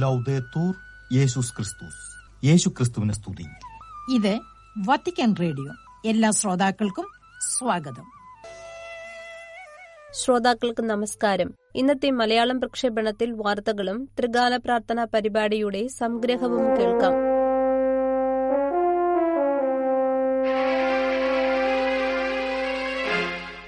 ലൗദേത്തൂർ യേശുസ് ക്രിസ്തുസ് യേശു ക്രിസ്തുവിനെ സ്തുതി ഇത് വത്തിക്കാൻ റേഡിയോ എല്ലാ ശ്രോതാക്കൾക്കും സ്വാഗതം. ശ്രോതാക്കൾക്ക് നമസ്കാരം. ഇന്നത്തെ മലയാളം പ്രക്ഷേപണത്തിൽ വാർത്തകളും ത്രികാല പ്രാർത്ഥനാ പരിപാടിയുടെ സംഗ്രഹവും കേൾക്കാം.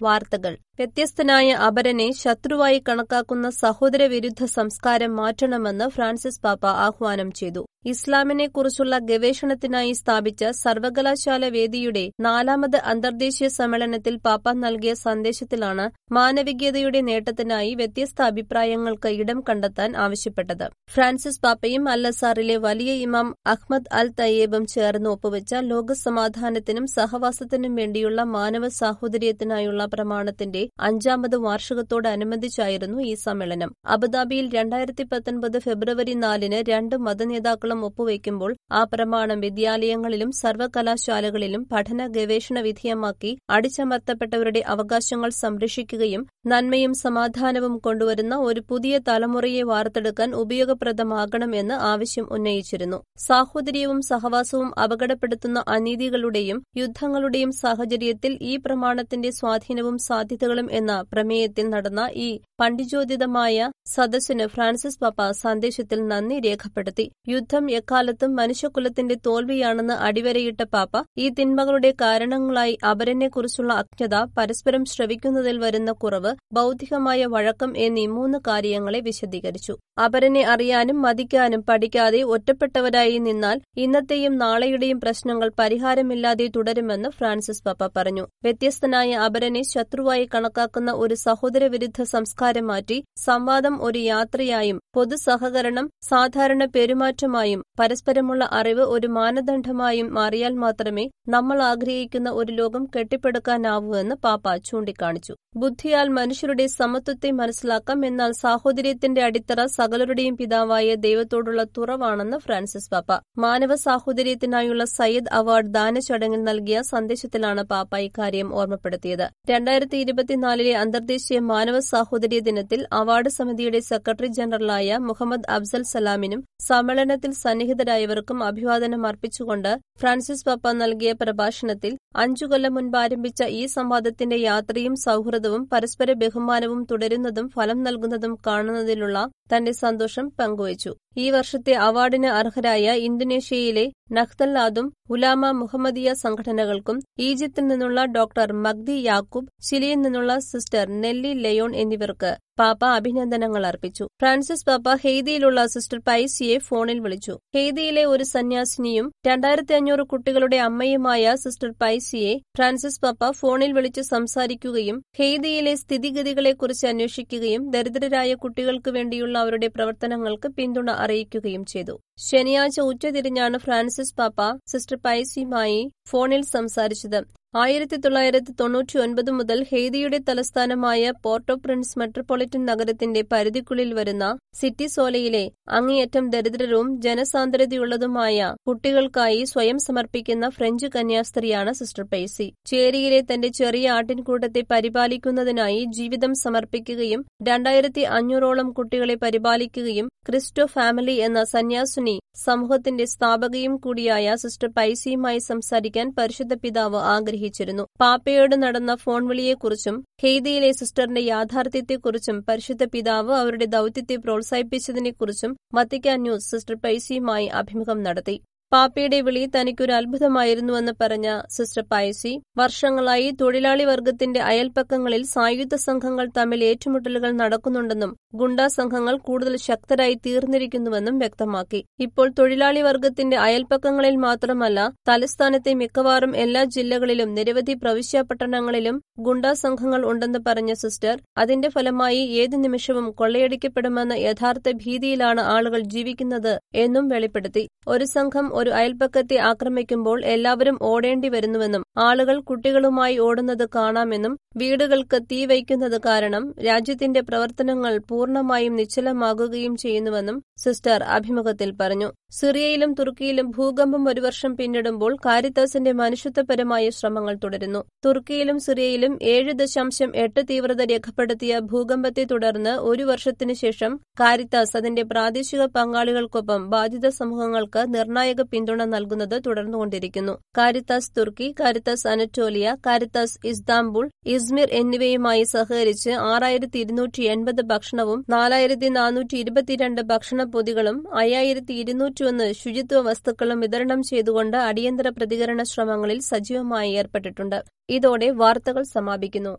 വാർത്തകൾ. വ്യത്യസ്തനായ അപരനെ ശത്രുവായി കണക്കാക്കുന്ന സഹോദര വിരുദ്ധ സംസ്കാരം മാറ്റണമെന്ന് ഫ്രാൻസിസ് പാപ്പ ആഹ്വാനം ചെയ്തു. ഇസ്ലാമിനെക്കുറിച്ചുള്ള ഗവേഷണത്തിനായി സ്ഥാപിച്ച സർവകലാശാല വേദിയുടെ നാലാമത് അന്തർദേശീയ സമ്മേളനത്തിൽ പാപ്പ നൽകിയ സന്ദേശത്തിലാണ് മാനവികതയുടെ നേട്ടത്തിനായി വ്യത്യസ്ത അഭിപ്രായങ്ങൾക്ക് ഇടം കണ്ടെത്താൻ ആവശ്യപ്പെട്ടത്. ഫ്രാൻസിസ് പാപ്പയും അല്ലസാറിലെ വലിയ ഇമാം അഹ്മദ് അൽ തയ്യേബും ചേർന്ന് ഒപ്പുവെച്ച ലോകസമാധാനത്തിനും സഹവാസത്തിനും വേണ്ടിയുള്ള മാനവ സാഹോദര്യത്തിനായുള്ള പ്രമാണത്തിന്റെ അഞ്ചാമത് വാർഷികത്തോടനുബന്ധിച്ചായിരുന്നു ഈ സമ്മേളനം. അബുദാബിയിൽ രണ്ടായിരത്തി പത്തൊൻപത് ഫെബ്രുവരി നാലിന് രണ്ട് മതനേതാക്കളും ഒപ്പുവയ്ക്കുമ്പോൾ ആ പ്രമാണം വിദ്യാലയങ്ങളിലും സർവകലാശാലകളിലും പഠന ഗവേഷണ വിധേയമാക്കി അടിച്ചമർത്തപ്പെട്ടവരുടെ അവകാശങ്ങൾ സംരക്ഷിക്കുകയും നന്മയും സമാധാനവും കൊണ്ടുവരുന്ന ഒരു പുതിയ തലമുറയെ വാർത്തെടുക്കാൻ ഉപയോഗപ്രദമാകണമെന്ന് ആവശ്യം ഉന്നയിച്ചിരുന്നു. സാഹോദര്യവും സഹവാസവും അപകടപ്പെടുത്തുന്ന അനീതികളുടെയും യുദ്ധങ്ങളുടെയും സാഹചര്യത്തിൽ ഈ പ്രമാണത്തിന്റെ സ്വാധീനവും സാധ്യതകളും എന്ന പ്രമേയത്തിൽ നടന്ന ഈ പണ്ഡിജോദിതമായ സദസ്സിന് ഫ്രാൻസിസ് പാപ്പ സന്ദേശത്തിൽ നന്ദി രേഖപ്പെടുത്തി. യുദ്ധം എക്കാലത്തും മനുഷ്യകുലത്തിന്റെ തോൽവിയാണെന്ന് അടിവരയിട്ട പാപ്പ ഈ തിന്മകളുടെ കാരണങ്ങളായി അപരനെക്കുറിച്ചുള്ള അജ്ഞത പരസ്പരം ശ്രവിക്കുന്നതിൽ വരുന്ന കുറവ് ബൗദ്ധികമായ വഴക്കം എന്നീ മൂന്ന് കാര്യങ്ങളെ വിശദീകരിച്ചു. അപരനെ അറിയാനും മതിക്കാനും പഠിക്കാതെ ഒറ്റപ്പെട്ടവരായി നിന്നാൽ ഇന്നത്തെയും നാളെയുടെയും പ്രശ്നങ്ങൾ പരിഹാരമില്ലാതെ തുടരുമെന്ന് ഫ്രാൻസിസ് പാപ്പ പറഞ്ഞു. വ്യത്യസ്തനായ അപരനെ ശത്രുവായി കണക്കാക്കുന്ന ഒരു സഹോദരവിരുദ്ധ സംസ്കാരം മാറ്റി സംവാദം ഒരു യാത്രയായും പൊതുസഹകരണം സാധാരണ പെരുമാറ്റമായും പരസ്പരമുള്ള അറിവ് ഒരു മാനദണ്ഡമായും മാറിയാൽ മാത്രമേ നമ്മൾ ആഗ്രഹിക്കുന്ന ഒരു ലോകം കെട്ടിപ്പടുക്കാനാവൂ എന്ന് പാപ്പ ചൂണ്ടിക്കാണിച്ചു. ബുദ്ധിയാൽ മനുഷ്യരുടെ സമത്വത്തെ മനസ്സിലാക്കാം എന്നാൽ സാഹോദര്യത്തിന്റെ അടിത്തറ സകലരുടെയും പിതാവായ ദൈവത്തോടുള്ള തുറവാണെന്ന് ഫ്രാൻസിസ് പാപ്പ. മാനവ സാഹോദര്യത്തിനായുള്ള സയ്യദ് അവാർഡ് ദാന ചടങ്ങിൽ നൽകിയ സന്ദേശത്തിലാണ് പാപ്പ ഇക്കാര്യം ഓർമ്മപ്പെടുത്തിയത്. രണ്ടായിരത്തി ഇരുപത്തിനാലിലെ അന്തർദേശീയ മാനവ സാഹോദര്യ ദിനത്തിൽ അവാർഡ് സമിതിയുടെ സെക്രട്ടറി ജനറലായ മുഹമ്മദ് അഫ്സൽ സലാമിനും സമ്മേളനത്തിൽ സന്നിഹിതരായവർക്കും അഭിവാദനം അർപ്പിച്ചുകൊണ്ട് ഫ്രാൻസിസ് പാപ്പ നൽകിയ പ്രഭാഷണത്തിൽ അഞ്ചു കൊല്ലം മുൻപ് ആരംഭിച്ച ഈ സംവാദത്തിന്റെ യാത്രയും സൌഹൃദവും പരസ്പര ബഹുമാനവും തുടരുന്നതും ഫലം നൽകുന്നതും കാണുന്നതിലുള്ള തന്റെ സന്തോഷം പങ്കുവച്ചു. ഈ വർഷത്തെ അവാർഡിന് അർഹരായ ഇന്തോനേഷ്യയിലെ നഖ്തല്ലാദും ഉലാമ മുഹമ്മദിയ സംഘടനകൾക്കും ഈജിപ്തിൽ നിന്നുള്ള ഡോക്ടർ മഗ്ദി യാക്കൂബ് ചിലിയിൽ നിന്നുള്ള സിസ്റ്റർ നെല്ലി ലയോൺ എന്നിവർക്ക് പാപ്പ അഭിനന്ദനങ്ങൾ അർപ്പിച്ചു. ഫ്രാൻസിസ് പാപ്പ ഹെയ്തിയിലുള്ള സിസ്റ്റർ പൈസിയെ ഫോണിൽ വിളിച്ചു. ഹെയ്തിയിലെ ഒരു സന്യാസിനിയും രണ്ടായിരത്തി അഞ്ഞൂറ് കുട്ടികളുടെ അമ്മയുമായ സിസ്റ്റർ പൈസിയെ ഫ്രാൻസിസ് പാപ്പ ഫോണിൽ വിളിച്ച് സംസാരിക്കുകയും ഹെയ്തിയിലെ സ്ഥിതിഗതികളെക്കുറിച്ച് അന്വേഷിക്കുകയും ദരിദ്രരായ കുട്ടികൾക്ക് വേണ്ടിയുള്ള അവരുടെ പ്രവർത്തനങ്ങൾക്ക് പിന്തുണ അറിയിക്കുകയും ചെയ്തു. ശനിയാഴ്ച ഉച്ചതിരിഞ്ഞാണ് ഫ്രാൻസിസ് പാപ്പ സിസ്റ്റർ പൈസിയുമായി ഫോണിൽ സംസാരിച്ചത്. ആയിരത്തി തൊള്ളായിരത്തി തൊണ്ണൂറ്റി ഒൻപത് മുതൽ ഹെയ്തിയുടെ തലസ്ഥാനമായ പോർട്ടോ പ്രിൻസ് മെട്രോപൊളിറ്റൻ നഗരത്തിന്റെ പരിധിക്കുള്ളിൽ വരുന്ന സിറ്റി സോലയിലെ അങ്ങേയറ്റം ദരിദ്രരും ജനസാന്ദ്രതയുള്ളതുമായ കുട്ടികൾക്കായി സ്വയം സമർപ്പിക്കുന്ന ഫ്രഞ്ച് കന്യാസ്ത്രീയാണ് സിസ്റ്റർ പേസി. ചേരിയിലെ തന്റെ ചെറിയ ആട്ടിൻകൂട്ടത്തെ പരിപാലിക്കുന്നതിനായി ജീവിതം സമർപ്പിക്കുകയും രണ്ടായിരത്തി അഞ്ഞൂറോളം കുട്ടികളെ പരിപാലിക്കുകയും ക്രിസ്റ്റോ ഫാമിലി എന്ന സന്യാസിനി സമൂഹത്തിന്റെ സ്ഥാപകയും കൂടിയായ സിസ്റ്റർ പൈസിയുമായി സംസാരിക്കാൻ പരിശുദ്ധ പിതാവ് ആഗ്രഹിച്ചിരുന്നു. പാപ്പയോട് നടന്ന ഫോൺ വിളിയെക്കുറിച്ചും ഹെയ്തിയിലെ സിസ്റ്ററിന്റെ യാഥാർത്ഥ്യത്തെക്കുറിച്ചും പരിശുദ്ധ പിതാവ് അവരുടെ ദൌത്യത്തെ പ്രോത്സാഹിപ്പിച്ചതിനെക്കുറിച്ചും വത്തിക്കാൻ ന്യൂസ് സിസ്റ്റർ പൈസിയുമായി അഭിമുഖം നടത്തി. പാപ്പയുടെ വിളി തനിക്കൊരു അത്ഭുതമായിരുന്നുവെന്ന് പറഞ്ഞ സിസ്റ്റർ പായസി വർഷങ്ങളായി തൊഴിലാളി വർഗത്തിന്റെ അയൽപ്പക്കങ്ങളിൽ സായുധ സംഘങ്ങൾ തമ്മിൽ ഏറ്റുമുട്ടലുകൾ നടക്കുന്നുണ്ടെന്നും ഗുണ്ടാ സംഘങ്ങൾ കൂടുതൽ ശക്തരായി തീർന്നിരിക്കുന്നുവെന്നും വ്യക്തമാക്കി. ഇപ്പോൾ തൊഴിലാളി വർഗത്തിന്റെ അയൽപ്പക്കങ്ങളിൽ മാത്രമല്ല തലസ്ഥാനത്തെ മിക്കവാറും എല്ലാ ജില്ലകളിലും നിരവധി പ്രവിശ്യ പട്ടണങ്ങളിലും ഗുണ്ടാ സംഘങ്ങൾ ഉണ്ടെന്ന് പറഞ്ഞ സിസ്റ്റർ അതിന്റെ ഫലമായി ഏത് നിമിഷവും കൊള്ളയടിക്കപ്പെടുമെന്ന യഥാർത്ഥ ഭീതിയിലാണ് ആളുകൾ ജീവിക്കുന്നത് എന്നും വെളിപ്പെടുത്തി. ഒരു സംഘം ഒരു അയൽപ്പക്കത്തെ ആക്രമിക്കുമ്പോൾ എല്ലാവരും ഓടേണ്ടി വരുന്നുവെന്നും ആളുകൾ കുട്ടികളുമായി ഓടുന്നത് കാണാമെന്നും വീടുകൾക്ക് തീ വയ്ക്കുന്നത് കാരണം രാജ്യത്തിന്റെ പ്രവർത്തനങ്ങൾ പൂർണമായും നിശ്ചലമാകുകയും ചെയ്യുന്നുവെന്നും സിസ്റ്റർ അഭിമുഖത്തിൽ പറഞ്ഞു. സിറിയയിലും തുർക്കിയിലും ഭൂകമ്പം ഒരു വർഷം പിന്നിടുമ്പോൾ കാരിത്താസിന്റെ മനുഷ്യത്വപരമായ ശ്രമങ്ങൾ തുടരുന്നു. തുർക്കിയിലും സിറിയയിലും ഏഴ് ദശാംശം എട്ട് തീവ്രത രേഖപ്പെടുത്തിയ ഭൂകമ്പത്തെ തുടർന്ന് ഒരു വർഷത്തിനു ശേഷം കാരിത്താസ് അതിന്റെ പ്രാദേശിക പങ്കാളികൾക്കൊപ്പം ബാധിത സമൂഹങ്ങൾക്ക് നിർണായക പിന്തുണ നൽകുന്നത് തുടർന്നുകൊണ്ടിരിക്കുന്നു. കാരിത്താസ് തുർക്കി Caritas Anatolia Caritas Istanbul Izmir എന്നിവയുമായി സഹകരിച്ച് ആറായിരത്തി ഇരുന്നൂറ്റി എൺപത് ഭക്ഷണവും നാലായിരത്തി നാനൂറ്റി ഇരുപത്തിരണ്ട് ഭക്ഷണ പൊതികളും അയ്യായിരത്തി ഇരുന്നൂറ്റിയൊന്ന് ശുചിത്വ വസ്തുക്കളും വിതരണം ചെയ്തുകൊണ്ട് അടിയന്തര പ്രതികരണ ശ്രമങ്ങളിൽ സജീവമായി ഏർപ്പെട്ടിട്ടുണ്ട്. ഇതോടെ വാർത്തകൾ സമാപിക്കുന്നു.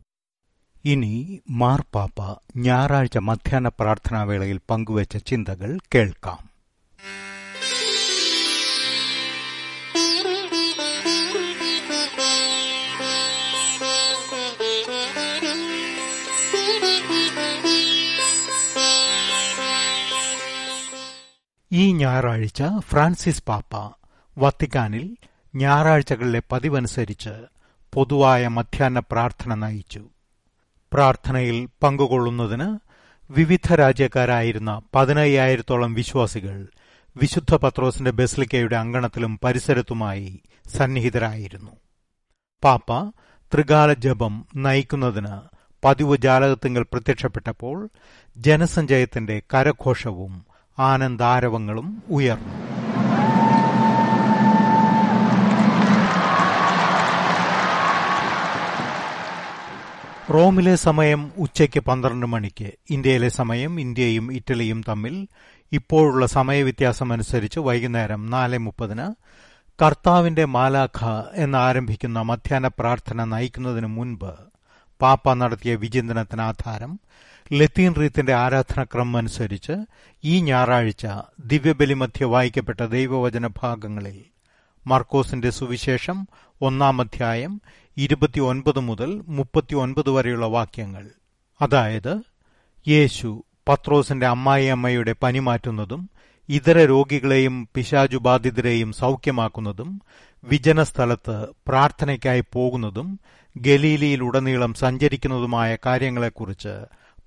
ഇനി മാർപ്പാപ്പ ഞായറാഴ്ച മധ്യാഹ്ന പ്രാർത്ഥനാവേളയിൽ പങ്കുവച്ച ചിന്തകൾ കേൾക്കാം. ഈ ഞായറാഴ്ച ഫ്രാൻസിസ് പാപ്പ വത്തിക്കാനിൽ ഞായറാഴ്ചകളിലെ പതിവനുസരിച്ച് പൊതുവായ മധ്യാഹ്ന പ്രാർത്ഥന നയിച്ചു. പ്രാർത്ഥനയിൽ പങ്കുകൊള്ളുന്നതിന് വിവിധ രാജ്യക്കാരായിരുന്ന പതിനയ്യായിരത്തോളം വിശ്വാസികൾ വിശുദ്ധ പത്രോസിന്റെ ബെസ്ലിക്കയുടെ അങ്കണത്തിലും പരിസരത്തുമായി സന്നിഹിതരായിരുന്നു. പാപ്പ ത്രികാല ജപം നയിക്കുന്നതിന് പതിവ് ജാലകത്തിങ്കൽ പ്രത്യക്ഷപ്പെട്ടപ്പോൾ ജനസഞ്ചയത്തിന്റെ കരഘോഷവും ആനന്ദാരവങ്ങളും ഉയർന്നു. റോമിലെ സമയം ഉച്ചയ്ക്ക് പന്ത്രണ്ട് മണിക്ക് ഇന്ത്യയിലെ സമയം ഇന്ത്യയും ഇറ്റലിയും തമ്മിൽ ഇപ്പോഴുള്ള സമയവ്യത്യാസം അനുസരിച്ച് വൈകുന്നേരം നാല് മുപ്പതിന് കർത്താവിന്റെ മാലാഖ എന്നാരംഭിക്കുന്ന മധ്യാഹ്ന പ്രാർത്ഥന നയിക്കുന്നതിന് മുൻപ് പാപ്പ നടത്തിയ വിചിന്തനത്തിന് ആധാരം ലത്തീൻ റീത്തിന്റെ ആരാധനാക്രമം അനുസരിച്ച് ഈ ഞായറാഴ്ച ദിവ്യബലി മധ്യ വായിക്കപ്പെട്ട ദൈവവചന ഭാഗങ്ങളിൽ മർക്കോസിന്റെ സുവിശേഷം ഒന്നാം അധ്യായം ഇരുപത്തിയൊൻപത് മുതൽ മുപ്പത്തിയൊൻപത് വരെയുള്ള വാക്യങ്ങൾ. അതായത് യേശു പത്രോസിന്റെ അമ്മായിയമ്മയുടെ പനി മാറ്റുന്നതും ഇതര രോഗികളെയും പിശാചുബാധിതരെയും സൗഖ്യമാക്കുന്നതും വിജനസ്ഥലത്ത് പ്രാർത്ഥനയ്ക്കായി പോകുന്നതും ഗലീലിയിലുടനീളം സഞ്ചരിക്കുന്നതുമായ കാര്യങ്ങളെക്കുറിച്ച്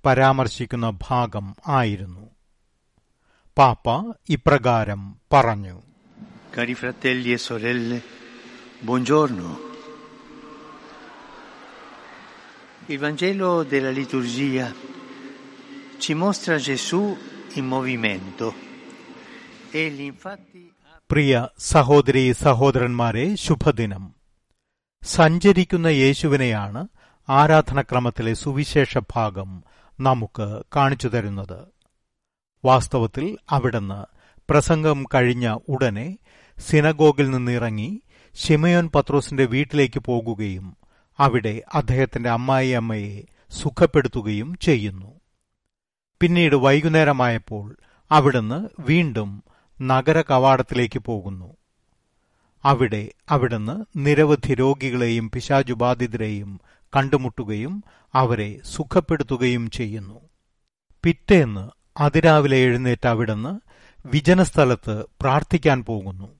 പരാമർശിക്കുന്ന ഭാഗം ആയിരുന്നു പാപ്പ ഇപ്രകാരം പറഞ്ഞു Cari fratelli e sorelle, buongiorno. Il Vangelo della liturgia ci mostra Gesù in movimento. പ്രിയ സഹോദരി സഹോദരന്മാരെ ശുഭദിനം. സഞ്ചരിക്കുന്ന യേശുവിനെയാണ് ആരാധനക്രമത്തിലെ സുവിശേഷ ഭാഗം നമുക്ക് കാണിച്ചു തരുന്നത്. വാസ്തവത്തിൽ അവിടുന്ന് പ്രസംഗം കഴിഞ്ഞ ഉടനെ സിനഗോഗിൽ നിന്നിറങ്ങി ഷിമയോൻ പത്രോസിന്റെ വീട്ടിലേക്ക് പോകുകയും അവിടെ അദ്ദേഹത്തിന്റെ അമ്മായി അമ്മയെ സുഖപ്പെടുത്തുകയും ചെയ്യുന്നു. പിന്നീട് വൈകുന്നേരമായപ്പോൾ അവിടുന്ന് വീണ്ടും നഗര കവാടത്തിലേക്ക് പോകുന്നു. അവിടെ അവിടുന്ന് നിരവധി രോഗികളെയും പിശാചുബാധിതരെയും കണ്ടുമുട്ടുകയും അവരെ സുഖപ്പെടുത്തുകയും ചെയ്യുന്നു. പിറ്റേന്ന് അതിരാവിലെ എഴുന്നേറ്റ് അവിടുന്ന് വിജനസ്ഥലത്ത് പ്രാർത്ഥിക്കാൻ പോകുന്നു.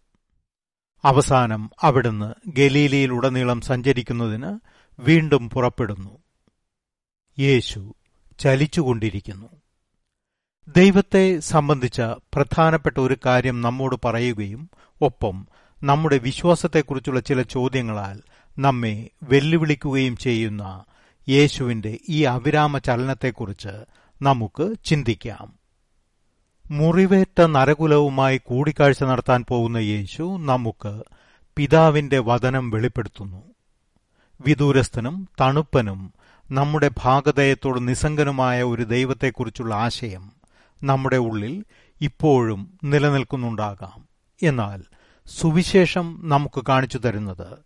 അവസാനം അവിടുന്ന് ഗലീലിയിലുടനീളം സഞ്ചരിക്കുന്നതിന് വീണ്ടും പുറപ്പെടുന്നു. യേശു ചലിച്ചുകൊണ്ടിരിക്കുന്നു. ദൈവത്തെ സംബന്ധിച്ച പ്രധാനപ്പെട്ട ഒരു കാര്യം നമ്മോട് പറയുകയും ഒപ്പം നമ്മുടെ വിശ്വാസത്തെക്കുറിച്ചുള്ള ചില ചോദ്യങ്ങളാൽ നമ്മെ വെല്ലുവിളിക്കുകയും ചെയ്യുന്ന യേശുവിന്റെ ഈ അവിരാമ ചലനത്തെക്കുറിച്ച് നമുക്ക് ചിന്തിക്കാം. മുറിവേറ്റ നരകുലവുമായി കൂടിക്കാഴ്ച നടത്താൻ പോകുന്ന യേശു നമുക്ക് പിതാവിന്റെ വചനം വെളിപ്പെടുത്തുന്നു. വിദൂരസ്ഥനും തണുപ്പനും നമ്മുടെ ഭാഗതയത്തോട് നിസ്സംഗനുമായ ഒരു ദൈവത്തെക്കുറിച്ചുള്ള ആശയം നമ്മുടെ ഉള്ളിൽ ഇപ്പോഴും നിലനിൽക്കുന്നുണ്ടാകാം. എന്നാൽ സുവിശേഷം നമുക്ക് കാണിച്ചു തരുന്നത്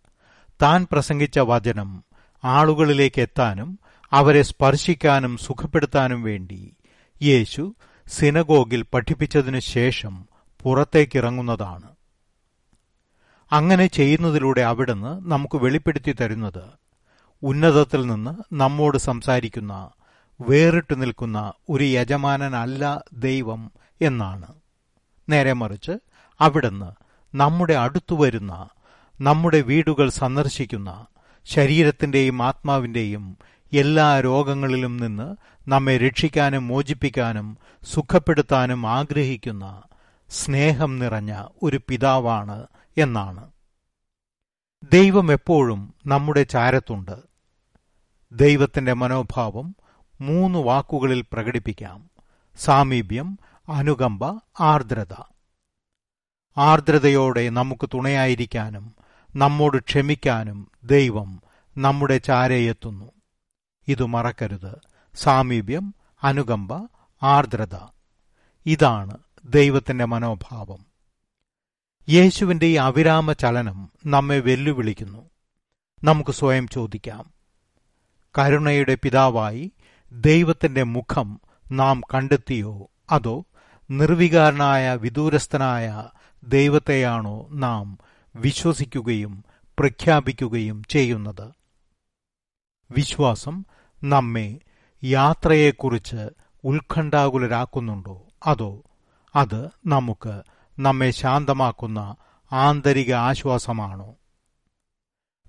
താൻ പ്രസംഗിച്ച വചനം ആളുകളിലേക്ക് എത്താനും അവരെ സ്പർശിക്കാനും സുഖപ്പെടുത്താനും വേണ്ടി യേശു സിനഗോഗിൽ പഠിപ്പിച്ചതിനു ശേഷം പുറത്തേക്കിറങ്ങുന്നതാണ്. അങ്ങനെ ചെയ്യുന്നതിലൂടെ അവിടുന്ന് നമുക്ക് വെളിപ്പെടുത്തി തരുന്നത് ഉന്നതത്തിൽ നിന്ന് നമ്മോട് സംസാരിക്കുന്ന വേറിട്ടു നിൽക്കുന്ന ഒരു യജമാനനല്ല ദൈവം എന്നാണ്. നേരെ മറിച്ച് അവിടുന്ന് നമ്മുടെ അടുത്തു വരുന്ന നമ്മുടെ വീടുകൾ സന്ദർശിക്കുന്ന ശരീരത്തിന്റെയും ആത്മാവിന്റെയും എല്ലാ രോഗങ്ങളിലും നിന്ന് നമ്മെ രക്ഷിക്കാനും മോചിപ്പിക്കാനും സുഖപ്പെടുത്താനും ആഗ്രഹിക്കുന്ന സ്നേഹം നിറഞ്ഞ ഒരു പിതാവാണ് എന്നാണ്. ദൈവം എപ്പോഴും നമ്മുടെ ചാരത്തുണ്ട്. ദൈവത്തിന്റെ മനോഭാവം മൂന്ന് വാക്കുകളിൽ പ്രകടിപ്പിക്കാം. സാമീപ്യം അനുകമ്പ ആർദ്രത. ആർദ്രതയോടെ നമുക്ക് തുണയായിരിക്കാനും നമ്മോട് ക്ഷമിക്കാനും ദൈവം നമ്മുടെ ചാരയെത്തുന്നു. ഇത് മറക്കരുത്. സാമീപ്യം അനുകമ്പ ആർദ്രത. ഇതാണ് ദൈവത്തിന്റെ മനോഭാവം. യേശുവിന്റെ ഈ അവിരാമ ചലനം നമ്മെ വെല്ലുവിളിക്കുന്നു. നമുക്ക് സ്വയം ചോദിക്കാം. കരുണയുടെ പിതാവായി ദൈവത്തിന്റെ മുഖം നാം കണ്ടെത്തിയോ? അതോ നിർവികാരനായ വിദൂരസ്ഥനായ ദൈവത്തെയാണോ നാം വിശ്വസിക്കുകയും പ്രഖ്യാപിക്കുകയും ചെയ്യുന്നത്? വിശ്വാസം നമ്മെ യാത്രയെക്കുറിച്ച് ഉത്കണ്ഠാകുലരാക്കുന്നുണ്ടോ? അതോ അത് നമുക്ക് നമ്മെ ശാന്തമാക്കുന്ന ആന്തരിക ആശ്വാസമാണോ?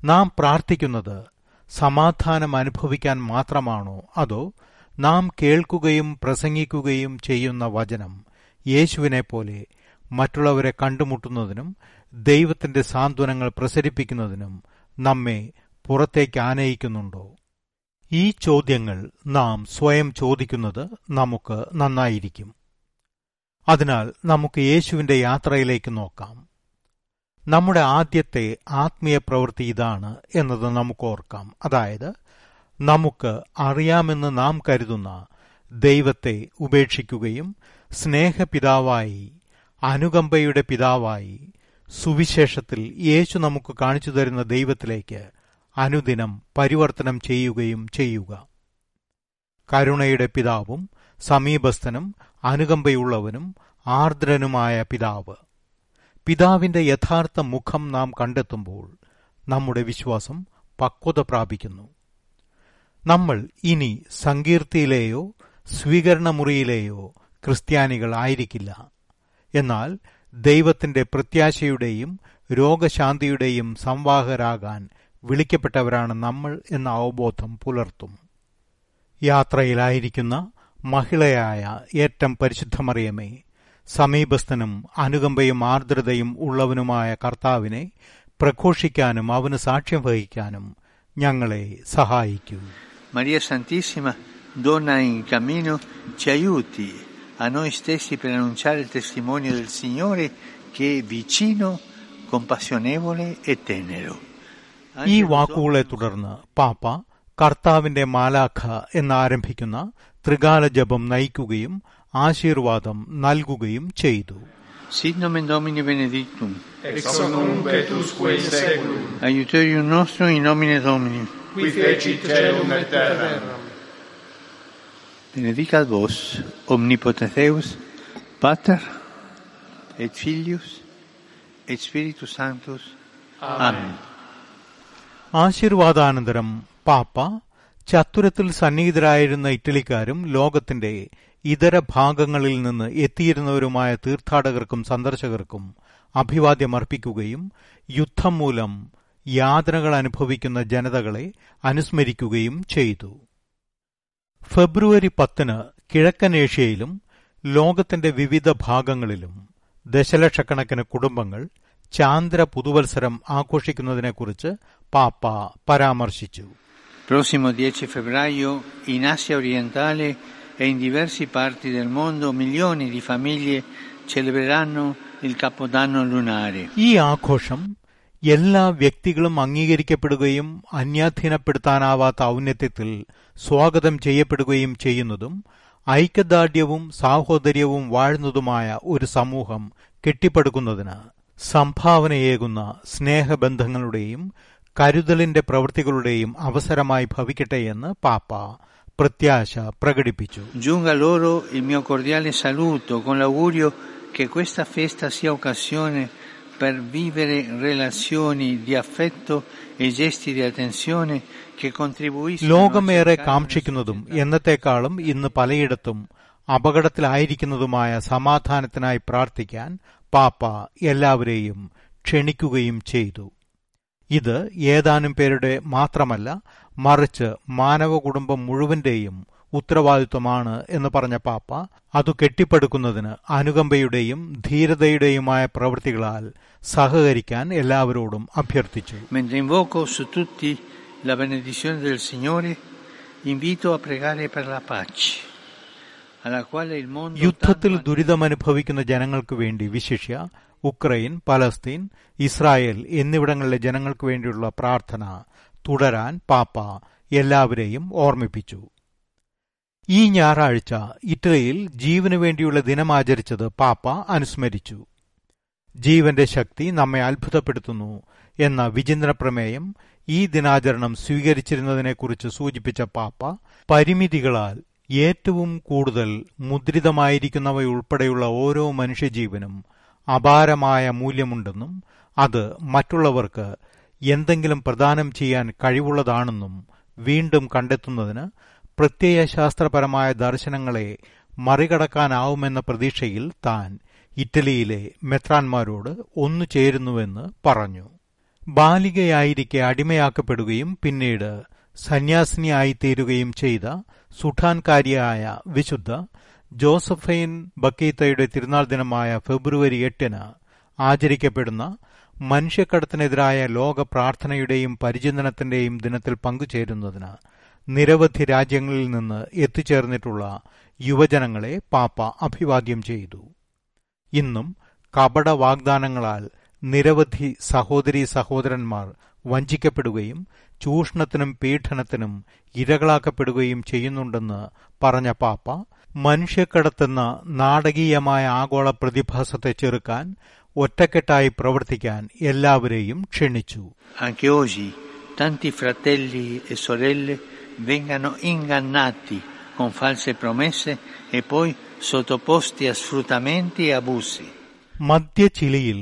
നാം പ്രാർത്ഥിക്കുന്നത് സമാധാനം അനുഭവിക്കാൻ മാത്രമാണോ? അതോ നാം കേൾക്കുകയും പ്രസംഗിക്കുകയും ചെയ്യുന്ന വചനം യേശുവിനെ പോലെ മറ്റുള്ളവരെ കണ്ടുമുട്ടുന്നതിനും ദൈവത്തിന്റെ സാന്ത്വനങ്ങൾ പ്രസരിപ്പിക്കുന്നതിനും നമ്മെ പുറത്തേക്ക് ആനയിക്കുന്നുണ്ടോ? ഈ ചോദ്യങ്ങൾ നാം സ്വയം ചോദിക്കുന്നത് നമുക്ക് നന്നായിരിക്കും. അതിനാൽ നമുക്ക് യേശുവിന്റെ യാത്രയിലേക്ക് നോക്കാം. നമ്മുടെ ആദ്യത്തെ ആത്മീയ പ്രവൃത്തി ഇതാണ് എന്നത് നമുക്ക് ഓർക്കാം. അതായത് നമുക്ക് അറിയാമെന്ന് നാം കരുതുന്ന ദൈവത്തെ ഉപേക്ഷിക്കുകയും സ്നേഹപിതാവായി അനുകമ്പയുടെ പിതാവായി സുവിശേഷത്തിൽ യേശു നമുക്ക് കാണിച്ചു തരുന്ന ദൈവത്തിലേക്ക് അനുദിനം പരിവർത്തനം ചെയ്യുകയും ചെയ്യുക. കരുണയുടെ പിതാവും സമീപസ്ഥനും അനുകമ്പയുള്ളവനും ആർദ്രനുമായ പിതാവ്. പിതാവിന്റെ യഥാർത്ഥ മുഖം നാം കണ്ടെത്തുമ്പോൾ നമ്മുടെ വിശ്വാസം പക്വത പ്രാപിക്കുന്നു. നമ്മൾ ഇനി സങ്കീർത്തിയിലെയോ സ്വീകരണമുറിയിലെയോ ക്രിസ്ത്യാനികൾ ആയിരിക്കില്ല. എന്നാൽ ദൈവത്തിന്റെ പ്രത്യാശയുടെയും രോഗശാന്തിയുടെയും സംവാഹകരാകാൻ വിളിക്കപ്പെട്ടവരാണ് നമ്മൾ എന്ന അവബോധം പുലർത്തും. യാത്രയിലായിരിക്കുന്ന മഹിളയായ ഏറ്റം പരിശുദ്ധമറിയമേ സമീപസ്ഥനും അനുകമ്പയും ആർദ്രതയും ഉള്ളവനുമായ കർത്താവിനെ പ്രഘോഷിക്കാനും അവന് സാക്ഷ്യം വഹിക്കാനും ഞങ്ങളെ സഹായിക്കും. മരിയ സന്തീസിമ ദോനോ ചയൂത്തി അനോ സ്റ്റേസി പ്രണുഞ്ചാരോണിയോ സിഞ്ഞോറെ കെ വിച്ചിനോ കൊമ്പസ്യോനേവോളെ എത്തേനോ ഈ വാക്കുകളെ തുടർന്ന് പാപ്പ കർത്താവിന്റെ മാലാഖ എന്നാരംഭിക്കുന്ന ത്രികാല ജപം നയിക്കുകയും ആശീർവാദം നൽകുകയും ചെയ്തു Sit nomen Domini benedictum, ex nunc et usque in seculum, aiuterium nostrum in nomine Domini. qui fecit celum et terram. Benedicat vos, omnipotens Deus, Pater, et Filius, et Spiritus Sanctus. Amen. ആശീർവാദാനന്തരം പാപ്പ ചത്തുരത്തിൽ സന്നിഹിതരായിരുന്ന ഇറ്റലിക്കാരും ലോകത്തിന്റെ ഇതര ഭാഗങ്ങളിൽ നിന്ന് എത്തിയിരുന്നവരുമായ തീർത്ഥാടകർക്കും സന്ദർശകർക്കും അഭിവാദ്യമർപ്പിക്കുകയും യുദ്ധം മൂലം യാതനകൾ അനുഭവിക്കുന്ന ജനതകളെ അനുസ്മരിക്കുകയും ചെയ്തു. ഫെബ്രുവരി പത്തിന് കിഴക്കൻ ഏഷ്യയിലും ലോകത്തിന്റെ വിവിധ ഭാഗങ്ങളിലും ദശലക്ഷക്കണക്കിന് കുടുംബങ്ങൾ ചാന്ദ്ര പുതുവത്സരം ആഘോഷിക്കുന്നതിനെക്കുറിച്ച് പാപ്പ പരാമർശിച്ചു. Prossimo 10 febbraio in Asia orientale e in diverse parti del mondo milioni di famiglie celebreranno il Capodanno lunare. ഈ ആഘോഷം എല്ലാ വ്യക്തികളും അംഗീകരിക്കപ്പെടുകയും അന്യാധീനപ്പെടുത്താനാവാത്ത ഔന്നത്യത്തിൽ സ്വാഗതം ചെയ്യപ്പെടുകയും ചെയ്യുന്നതും ഐക്യദാർഢ്യവും സാഹോദര്യവും വാഴുന്നതുമായ ഒരു സമൂഹം കെട്ടിപ്പടുക്കുന്നതിന് സംഭാവനയേകുന്ന സ്നേഹബന്ധങ്ങളുടെയും കരുതലിന്റെ പ്രവൃത്തികളുടെയും അവസരമായി ഭവിക്കട്ടെ എന്ന് പാപ്പ പ്രത്യാശ പ്രകടിപ്പിച്ചു. Per vivere relazioni di affetto e gesti di attenzione che contribuiscono ലോകമേറെ കാംക്ഷിക്കുന്നതും എന്നത്തെക്കാളും ഇന്ന് പലയിടത്തും അപകടത്തിലായിരിക്കുന്നതുമായ സമാധാനത്തിനായി പ്രാർത്ഥിക്കാൻ പാപ്പ എല്ലാവരെയും ക്ഷണിക്കുകയും ചെയ്തു. ഇത് ഏതാനും പേരുടെ മാത്രമല്ല മറിച്ച് മാനവ കുടുംബം മുഴുവന്റെയും ഉത്തരവാദിത്വമാണ് എന്ന് പറഞ്ഞ പാപ്പ അത് കെട്ടിപ്പടുക്കുന്നതിന് അനുകമ്പയുടെയും ധീരതയുടെയുമായ പ്രവൃത്തികളാൽ സഹകരിക്കാൻ എല്ലാവരോടും അഭ്യർത്ഥിച്ചു. Invito a pregare per la pace, alla quale il mondo യുദ്ധത്തിൽ ദുരിതമനുഭവിക്കുന്ന ജനങ്ങൾക്ക് വേണ്ടി വിശിഷ്യ ഉക്രൈൻ പലസ്തീൻ ഇസ്രായേൽ എന്നിവിടങ്ങളിലെ ജനങ്ങൾക്ക് വേണ്ടിയുള്ള പ്രാർത്ഥന തുടരാൻ പാപ്പ എല്ലാവരെയും ഓർമ്മിപ്പിച്ചു. ഈ ഞായറാഴ്ച ഇറ്റലിയിൽ ജീവനു വേണ്ടിയുള്ള ദിനം ആചരിച്ചത് പാപ്പ അനുസ്മരിച്ചു. ജീവന്റെ ശക്തി നമ്മെ അത്ഭുതപ്പെടുത്തുന്നു എന്ന വിചിന്തന പ്രമേയം ഈ ദിനാചരണം സ്വീകരിച്ചിരുന്നതിനെക്കുറിച്ച് സൂചിപ്പിച്ച പാപ്പ പരിമിതികളാൽ ഏറ്റവും കൂടുതൽ മുദ്രിതമായിരിക്കുന്നവയുൾപ്പെടെയുള്ള ഓരോ മനുഷ്യജീവനും അപാരമായ മൂല്യമുണ്ടെന്നും അത് മറ്റുള്ളവർക്ക് എന്തെങ്കിലും പ്രദാനം ചെയ്യാൻ കഴിവുള്ളതാണെന്നും വീണ്ടും കണ്ടെത്തുന്നതിന് പ്രത്യയശാസ്ത്രപരമായ ദർശനങ്ങളെ മറികടക്കാനാവുമെന്ന പ്രതീക്ഷയിൽ താൻ ഇറ്റലിയിലെ മെത്രാന്മാരോട് ഒന്നു ചേരുന്നുവെന്ന് പറഞ്ഞു. ബാലികയായിരിക്കെ അടിമയാക്കപ്പെടുകയും പിന്നീട് സന്യാസിനിയായിത്തീരുകയും ചെയ്ത സുഠാൻകാരിയായ വിശുദ്ധ ജോസഫൈൻ ബക്കീത്തയുടെ തിരുനാൾ ദിനമായ ഫെബ്രുവരി എട്ടിന് ആചരിക്കപ്പെടുന്ന മനുഷ്യക്കടത്തിനെതിരായ ലോക പ്രാർത്ഥനയുടെയും പരിചിന്തനത്തിന്റെയും ദിനത്തിൽ പങ്കുചേരുന്നതിന് നിരവധി രാജ്യങ്ങളിൽ നിന്ന് എത്തിച്ചേർന്നിട്ടുള്ള യുവജനങ്ങളെ പാപ്പ അഭിവാദ്യം ചെയ്തു. ഇന്നും കപട വാഗ്ദാനങ്ങളാൽ നിരവധി സഹോദരീ സഹോദരന്മാർ വഞ്ചിക്കപ്പെടുകയും ചൂഷണത്തിനും പീഡനത്തിനും ഇരകളാക്കപ്പെടുകയും ചെയ്യുന്നുണ്ടെന്ന് പറഞ്ഞ പാപ്പ മനുഷ്യക്കടത്തെന്ന നാടകീയമായ ആഗോള പ്രതിഭാസത്തെ ചെറുക്കാൻ ഒറ്റക്കെട്ടായി പ്രവർത്തിക്കാൻ എല്ലാവരെയും ക്ഷണിച്ചു മധ്യ ചിലിയിൽ tanti fratelli e sorelle vengano ingannati con false promesse e poi sottoposti a sfruttamenti e abusi. മധ്യചിലിയിൽ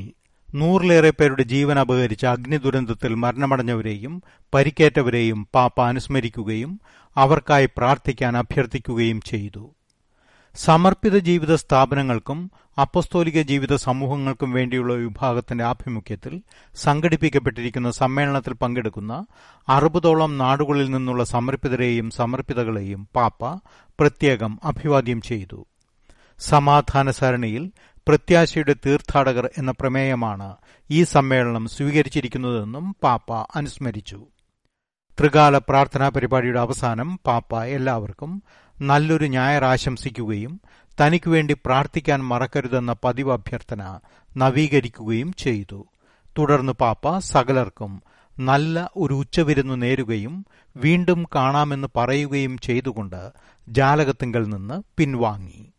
നൂറിലേറെ പേരുടെ ജീവൻ അപഹരിച്ച അഗ്നി ദുരന്തത്തിൽ മരണമടഞ്ഞവരെയും പരിക്കേറ്റവരെയും പാപ്പ അനുസ്മരിക്കുകയും അവർക്കായി പ്രാർത്ഥിക്കാൻ അഭ്യർത്ഥിക്കുകയും ചെയ്തു. സമർപ്പിത ജീവിത സ്ഥാപനങ്ങൾക്കും അപ്പസ്തോലിക ജീവിത സമൂഹങ്ങൾക്കും വേണ്ടിയുള്ള വിഭാഗത്തിന്റെ ആഭിമുഖ്യത്തിൽ സംഘടിപ്പിക്കപ്പെട്ടിരിക്കുന്ന സമ്മേളനത്തിൽ പങ്കെടുക്കുന്ന അറുപതോളം നാടുകളിൽ നിന്നുള്ള സമർപ്പിതരെയും സമർപ്പിതകളെയും പാപ്പ പ്രത്യേകം അഭിവാദ്യം ചെയ്തു. സമാധാന സരണിയിൽ പ്രത്യാശയുടെ തീർത്ഥാടകർ എന്ന പ്രമേയമാണ് ഈ സമ്മേളനം സ്വീകരിച്ചിരിക്കുന്നതെന്നും പാപ്പ അനുസ്മരിച്ചു. ത്രികാല പ്രാർത്ഥനാ പരിപാടിയുടെ അവസാനം പാപ്പ എല്ലാവർക്കും നല്ലൊരു ഞായർ ആശംസിക്കുകയും തനിക്ക് വേണ്ടി പ്രാർത്ഥിക്കാൻ മറക്കരുതെന്ന പതിവ് അഭ്യർത്ഥന നവീകരിക്കുകയും ചെയ്തു. തുടർന്ന് പാപ്പ സകലർക്കും നല്ല ഒരു ഉച്ചവിരുന്നു നേരുകയും വീണ്ടും കാണാമെന്ന് പറയുകയും ചെയ്തുകൊണ്ട് ജാലകത്തിങ്കൽ നിന്ന് പിൻവാങ്ങി.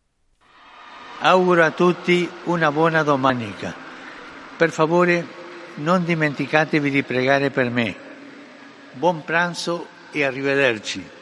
Auguro a tutti una buona domenica. Per favore non dimenticatevi di pregare per me. Buon pranzo e arrivederci.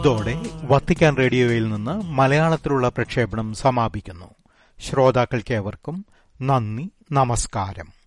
ഇതോടെ വത്തിക്കാൻ റേഡിയോയിൽ നിന്ന് മലയാളത്തിലുള്ള പ്രക്ഷേപണം സമാപിക്കുന്നു. ശ്രോതാക്കൾക്കേവർക്കും നന്ദി നമസ്കാരം.